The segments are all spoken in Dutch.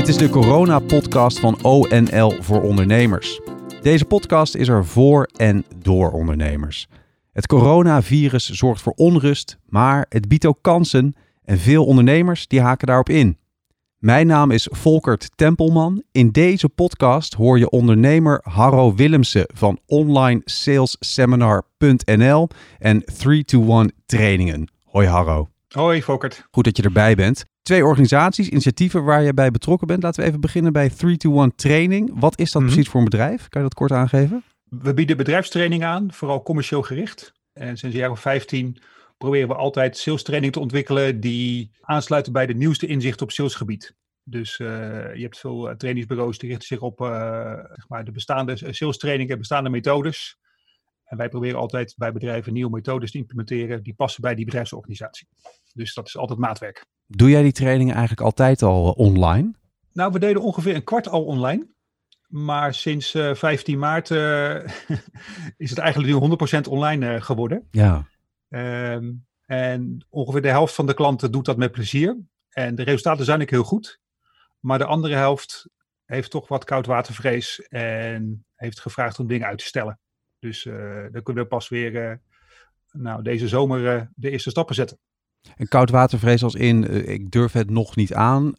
Dit is de corona-podcast van ONL voor ondernemers. Deze podcast is er voor en door ondernemers. Het coronavirus zorgt voor onrust, maar het biedt ook kansen en veel ondernemers die haken daarop in. Mijn naam is Volkert Tempelman. In deze podcast hoor je ondernemer Harro Willemsen van onlinesalesseminar.nl en 3-to-1 trainingen. Hoi Harro. Hoi Volkert. Goed dat je erbij bent. Twee organisaties, initiatieven waar je bij betrokken bent. Laten we even beginnen bij 3-to-1 training. Wat is dat Mhm. precies voor een bedrijf? Kan je dat kort aangeven? We bieden bedrijfstraining aan, vooral commercieel gericht. En sinds jaar of 15 proberen we altijd sales training te ontwikkelen die aansluiten bij de nieuwste inzichten op salesgebied. Dus eh, je hebt veel eh, trainingsbureaus die richten zich op eh, zeg maar de bestaande sales trainingen, bestaande methodes. En wij proberen altijd bij bedrijven nieuwe methodes te implementeren die passen bij die bedrijfsorganisatie. Dus dat is altijd maatwerk. Doe jij die trainingen eigenlijk altijd al eh, online? Nou, we deden ongeveer een kwart al online. Maar sinds eh, 15 maart eh, is het eigenlijk nu 100% online geworden. Ja. Ehm, en ongeveer de helft van de klanten doet dat met plezier. En de resultaten zijn ook heel goed. Maar de andere helft heeft toch wat koudwatervrees en heeft gevraagd om dingen uit te stellen. Dus dan kunnen we pas weer nou, deze zomer de eerste stappen zetten. En koudwatervrees als in, eh, ik durf het nog niet aan.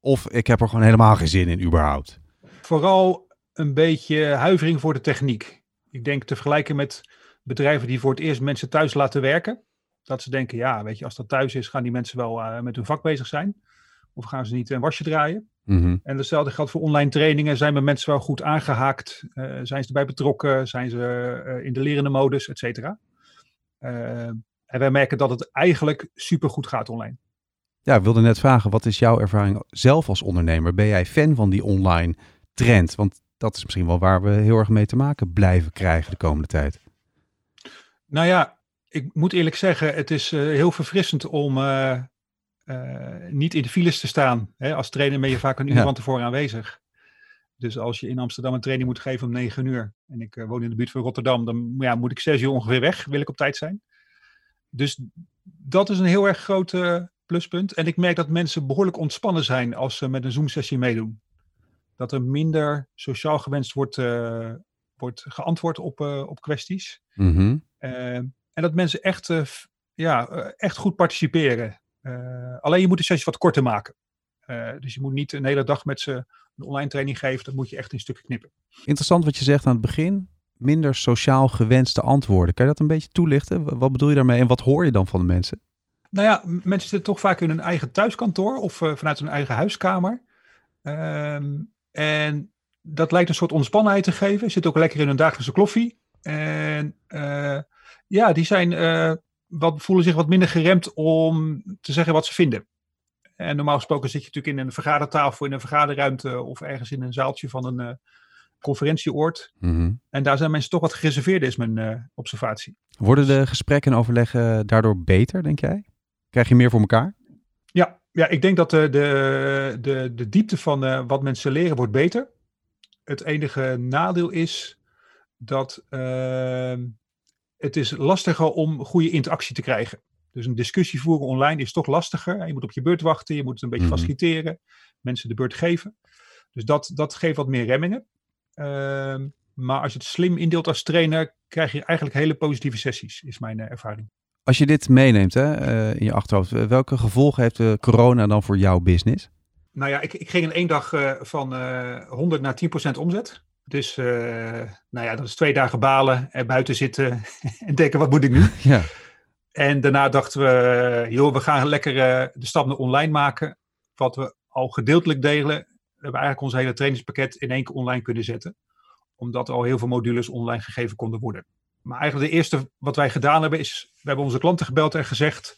Of ik heb er gewoon helemaal geen zin in überhaupt. Vooral een beetje huivering voor de techniek. Ik denk te vergelijken met bedrijven die voor het eerst mensen thuis laten werken. Dat ze denken, ja, weet je, als dat thuis is, gaan die mensen wel eh, met hun vak bezig zijn. Of gaan ze niet een wasje draaien. Mhm. En hetzelfde geldt voor online trainingen. Zijn mijn mensen wel goed aangehaakt? Eh, zijn ze erbij betrokken? Zijn ze in de lerende modus, et cetera? En wij merken dat het eigenlijk supergoed gaat online. Ja, ik wilde net vragen, wat is jouw ervaring zelf als ondernemer? Ben jij fan van die online trend? Want dat is misschien wel waar we heel erg mee te maken blijven krijgen de komende tijd. Nou ja, ik moet eerlijk zeggen, het is eh, heel verfrissend om eh, eh, niet in de files te staan. Hè? Als trainer ben je vaak een uur Ja. van tevoren aanwezig. Dus als je in Amsterdam een training moet geven om 9 uur en ik woon in de buurt van Rotterdam, dan ja, moet ik 6 uur ongeveer weg, wil ik op tijd zijn. Dus dat is een heel erg groot eh, pluspunt. En ik merk dat mensen behoorlijk ontspannen zijn als ze met een Zoom-sessie meedoen. Dat er minder sociaal gewenst wordt, eh, wordt geantwoord op, eh, op kwesties. Mhm. En dat mensen echt, ja, echt goed participeren. Alleen je moet de sessie wat korter maken. Dus je moet niet een hele dag met ze een online training geven. Dat moet je echt in stukken knippen. Interessant wat je zegt aan het begin. Minder sociaal gewenste antwoorden. Kan je dat een beetje toelichten? Wat bedoel je daarmee en wat hoor je dan van de mensen? Nou ja, mensen zitten toch vaak in hun eigen thuiskantoor of eh, vanuit hun eigen huiskamer. Ehm, en dat lijkt een soort ontspannenheid te geven. Zitten ook lekker in hun dagelijkse kloffie. En eh, ja, die zijn, eh, wat, voelen zich wat minder geremd om te zeggen wat ze vinden. En normaal gesproken zit je natuurlijk in een vergadertafel, in een vergaderruimte of ergens in een zaaltje van een eh, conferentieoord. Mhm. En daar zijn mensen toch wat gereserveerder, is mijn eh, observatie. Worden de gesprekken en overleggen daardoor beter, denk jij? Krijg je meer voor elkaar? Ja, ja ik denk dat de, de, de, de diepte van eh, wat mensen leren wordt beter. Het enige nadeel is dat ehm, het is lastiger om goede interactie te krijgen. Dus een discussie voeren online is toch lastiger. Je moet op je beurt wachten, je moet het een beetje Mhm. faciliteren, mensen de beurt geven. Dus dat, dat geeft wat meer remmingen. Ehm, maar als je het slim indeelt als trainer, krijg je eigenlijk hele positieve sessies, is mijn eh, ervaring. Als je dit meeneemt hè, eh, in je achterhoofd, eh, welke gevolgen heeft de corona dan voor jouw business? Nou ja, ik, ik ging in één dag van eh 100 naar 10% omzet. Dus eh, nou ja, dat is twee dagen balen, er buiten zitten en denken, wat moet ik nu? Ja. En daarna dachten we, joh, we gaan lekker de stap naar online maken. Wat we al gedeeltelijk delen. We hebben eigenlijk ons hele trainingspakket in één keer online kunnen zetten. Omdat al heel veel modules online gegeven konden worden. Maar eigenlijk de eerste wat wij gedaan hebben is, we hebben onze klanten gebeld en gezegd,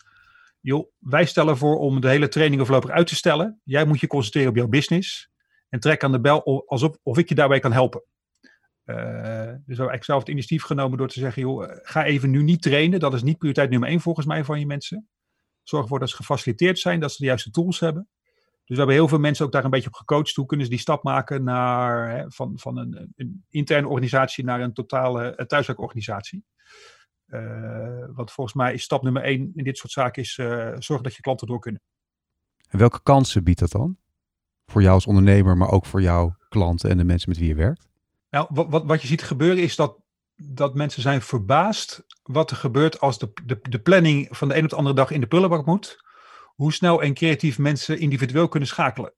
joh, wij stellen voor om de hele training voorlopig uit te stellen. Jij moet je concentreren op jouw business. En trek aan de bel alsof of ik je daarbij kan helpen. Eh, dus we hebben eigenlijk zelf het initiatief genomen door te zeggen, joh, eh, ga even nu niet trainen. Dat is niet prioriteit nummer één volgens mij van je mensen. Zorg ervoor dat ze gefaciliteerd zijn, dat ze de juiste tools hebben. Dus we hebben heel veel mensen ook daar een beetje op gecoacht. Hoe kunnen ze die stap maken naar, hè, van, van een, een interne organisatie naar een totale eh, thuiswerkorganisatie. Eh, want volgens mij is stap nummer één in dit soort zaken is eh, zorgen dat je klanten door kunnen. En welke kansen biedt dat dan? Voor jou als ondernemer, maar ook voor jouw klanten en de mensen met wie je werkt? Nou, wat, wat, wat je ziet gebeuren is dat, dat mensen zijn verbaasd wat er gebeurt als de, de, de planning van de een op de andere dag in de prullenbak moet. Hoe snel en creatief mensen individueel kunnen schakelen.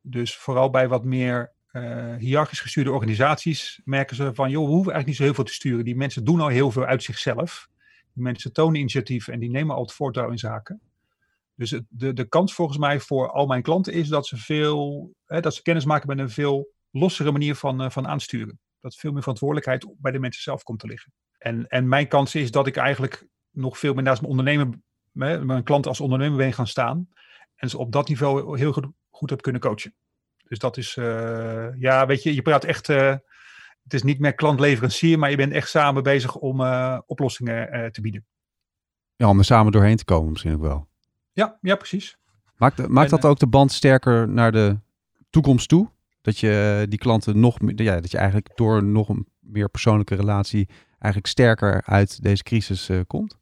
Dus vooral bij wat meer uh, hiërarchisch gestuurde organisaties merken ze van, joh, we hoeven eigenlijk niet zo heel veel te sturen. Die mensen doen al heel veel uit zichzelf. Die mensen tonen initiatief en die nemen al het voortouw in zaken. Dus het, de, de kans volgens mij voor al mijn klanten is dat ze veel, hè, dat ze kennis maken met een veel lossere manier van, uh, van aansturen. Dat veel meer verantwoordelijkheid bij de mensen zelf komt te liggen. En, en mijn kans is dat ik eigenlijk nog veel meer naast mijn ondernemer, mijn klant als ondernemer ben gaan staan. En ze op dat niveau heel goed, goed heb kunnen coachen. Dus dat is, uh, ja, weet je, je praat echt, uh, het is niet meer klant-leverancier, maar je bent echt samen bezig om uh, oplossingen te bieden. Ja, om er samen doorheen te komen misschien ook wel. Ja, ja precies. Maakt, maakt en, dat ook de band sterker naar de toekomst toe? Dat je die klanten nog ja, dat je eigenlijk door nog een meer persoonlijke relatie eigenlijk sterker uit deze crisis komt?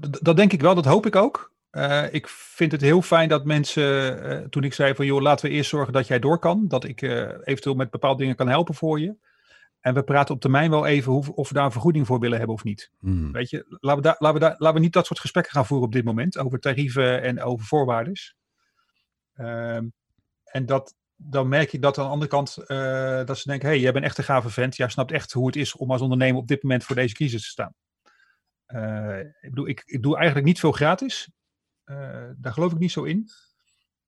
Dat denk ik wel, dat hoop ik ook. Uh, ik vind het heel fijn dat mensen, uh, toen ik zei van joh, laten we eerst zorgen dat jij door kan, dat ik uh, eventueel met bepaalde dingen kan helpen voor je. En we praten op termijn wel even hoe, of we daar een vergoeding voor willen hebben of niet. Hmm. Weet je, laten we, daar, laten, we daar, laten we niet dat soort gesprekken gaan voeren op dit moment over tarieven en over voorwaarden. Ehm, en dat, dan merk ik dat aan de andere kant dat ze denken, hé, hey, jij bent echt een gave vent, jij snapt echt hoe het is om als ondernemer op dit moment voor deze crisis te staan. Ik bedoel, ik, ik doe eigenlijk niet veel gratis. Uh, daar geloof ik niet zo in.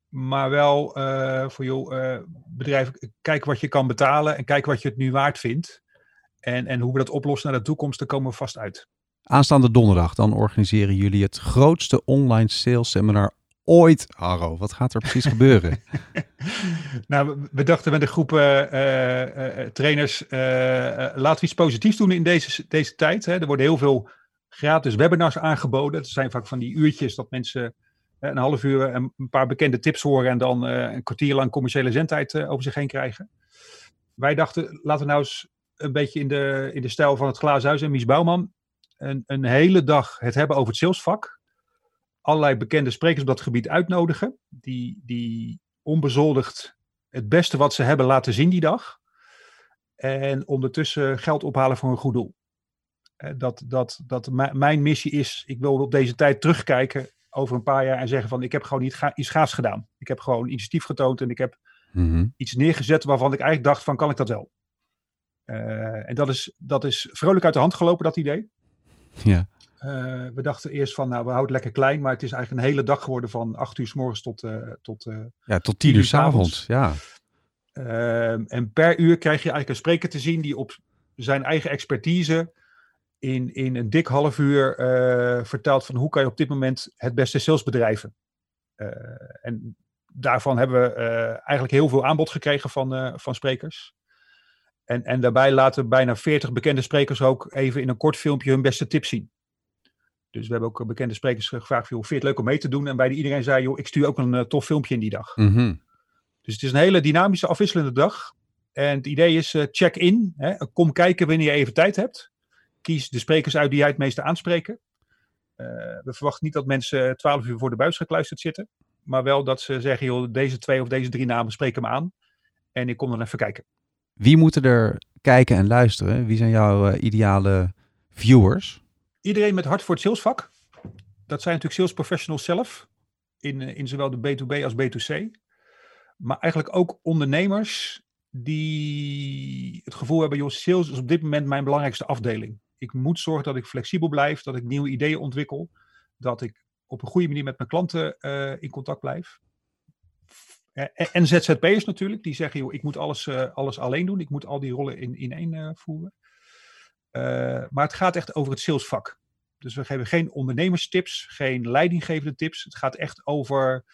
Maar wel uh, voor jouw uh, bedrijf, kijk wat je kan betalen en kijk wat je het nu waard vindt. En, en hoe we dat oplossen naar de toekomst, daar komen we vast uit. Aanstaande donderdag, dan organiseren jullie het grootste online sales seminar ooit, Harro. Wat gaat er precies gebeuren? nou, we dachten met een groep trainers, laten we iets positiefs doen in deze, deze tijd. Hè. Er worden heel veel gratis webinars aangeboden. Het zijn vaak van die uurtjes dat mensen een half uur een paar bekende tips horen en dan uh, een kwartier lang commerciële zendtijd over zich heen krijgen. Wij dachten, laten we nou eens een beetje in de, in de stijl van het Glazen Huis en Mies Bouwman een, een hele dag het hebben over het salesvak. Allerlei bekende sprekers op dat gebied uitnodigen, die, die onbezoldigd het beste wat ze hebben laten zien die dag. En ondertussen geld ophalen voor een goed doel. Dat, dat, dat mijn missie is, ik wil op deze tijd terugkijken over een paar jaar en zeggen van ik heb gewoon niet iets gaafs gedaan. Ik heb gewoon initiatief getoond en ik heb mm-hmm. iets neergezet waarvan ik eigenlijk dacht van kan ik dat wel. Uh, en dat is, dat is vrolijk uit de hand gelopen, dat idee. Ja. Uh, we dachten eerst van, nou, we houden het lekker klein, maar het is eigenlijk een hele dag geworden van acht uur s morgens tot, uh, tot, ja, tot tien uur s avonds. Ja. en per uur krijg je eigenlijk een spreker te zien die op zijn eigen expertise in, in een dik half uur uh, vertelt van hoe kan je op dit moment het beste sales bedrijven. Uh, en daarvan hebben we uh, eigenlijk heel veel aanbod gekregen van, van sprekers. En, en daarbij laten bijna 40 bekende sprekers ook even in een kort filmpje hun beste tips zien. Dus we hebben ook bekende sprekers gevraagd, joh, vind je het leuk om mee te doen? En bij iedereen zei, joh, ik stuur ook een tof filmpje in die dag. Mm-hmm. Dus het is een hele dynamische, afwisselende dag. En het idee is, check in. Hè, kom kijken wanneer je even tijd hebt kies de sprekers uit die jij het meeste aanspreken. Uh, we verwachten niet dat mensen twaalf uur voor de buis gekluisterd zitten. Maar wel dat ze zeggen, joh, deze twee of deze drie namen spreken me aan. En ik kom dan even kijken. Wie moeten er kijken en luisteren? Wie zijn jouw uh, ideale viewers? Iedereen met hart voor het salesvak. Dat zijn natuurlijk sales professionals zelf. In, eh, in zowel de B2B als B2C. Maar eigenlijk ook ondernemers die het gevoel hebben, joh, sales is op dit moment mijn belangrijkste afdeling ik moet zorgen dat ik flexibel blijf, dat ik nieuwe ideeën ontwikkel, dat ik op een goede manier met mijn klanten uh, in contact blijf. En, en ZZP'ers natuurlijk, die zeggen, joh, ik moet alles, alles alleen doen, ik moet al die rollen in, in één voeren. maar het gaat echt over het salesvak. Dus we geven geen ondernemerstips, geen leidinggevende tips. Het gaat echt over,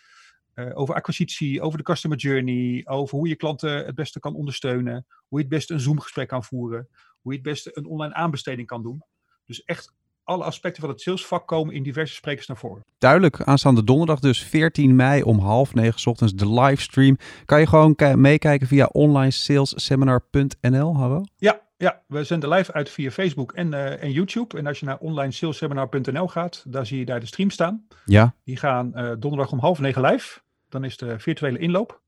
over acquisitie, over de customer journey, over hoe je klanten het beste kan ondersteunen, hoe je het beste een Zoom-gesprek kan voeren, hoe je het beste een online aanbesteding kan doen. Dus echt alle aspecten van het salesvak komen in diverse sprekers naar voren. Duidelijk, aanstaande donderdag dus 14 mei om half negen ochtends de livestream. Kan je gewoon meekijken via onlinesalesseminar.nl, Harro? Ja, ja, we zenden live uit via Facebook en, uh, en YouTube. En als je naar onlinesalesseminar.nl gaat, daar zie je daar de stream staan. Ja. Die gaan uh, donderdag om half negen live. Dan is de virtuele inloop.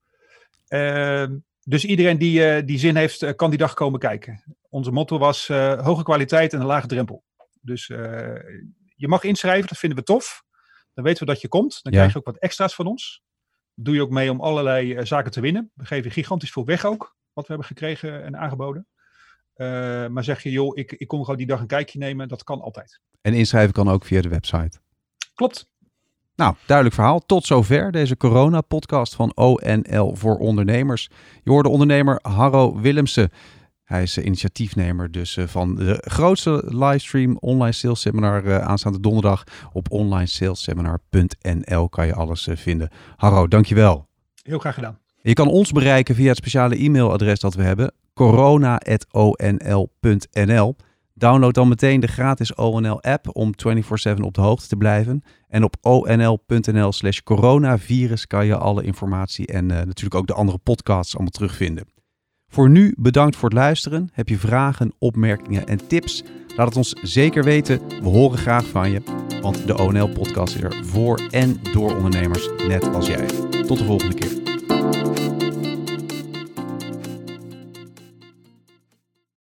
Ehm, dus iedereen die, eh, die zin heeft, eh, kan die dag komen kijken. Onze motto was eh, hoge kwaliteit en een lage drempel. Dus eh, je mag inschrijven, dat vinden we tof. Dan weten we dat je komt. Dan Ja. krijg je ook wat extra's van ons. Doe je ook mee om allerlei eh, zaken te winnen. We geven gigantisch veel weg ook, wat we hebben gekregen en aangeboden. Maar zeg je, joh, ik, ik kom gewoon die dag een kijkje nemen, dat kan altijd. En inschrijven kan ook via de website. Klopt. Nou, duidelijk verhaal. Tot zover deze corona-podcast van ONL voor ondernemers. Je hoorde ondernemer Harro Willemsen. Hij is eh, initiatiefnemer dus eh, van de grootste livestream online sales seminar eh, aanstaande donderdag. Op onlinesalesseminar.nl kan je alles vinden. Harro, dankjewel. Heel graag gedaan. Je kan ons bereiken via het speciale e-mailadres dat we hebben, corona.onl.nl. Download dan meteen de gratis ONL-app om 24/7 op de hoogte te blijven. En op onl.nl slash coronavirus kan je alle informatie en natuurlijk ook de andere podcasts allemaal terugvinden. Voor nu bedankt voor het luisteren. Heb je vragen, opmerkingen en tips? Laat het ons zeker weten. We horen graag van je. Want de ONL-podcast is er voor en door ondernemers net als jij. Tot de volgende keer.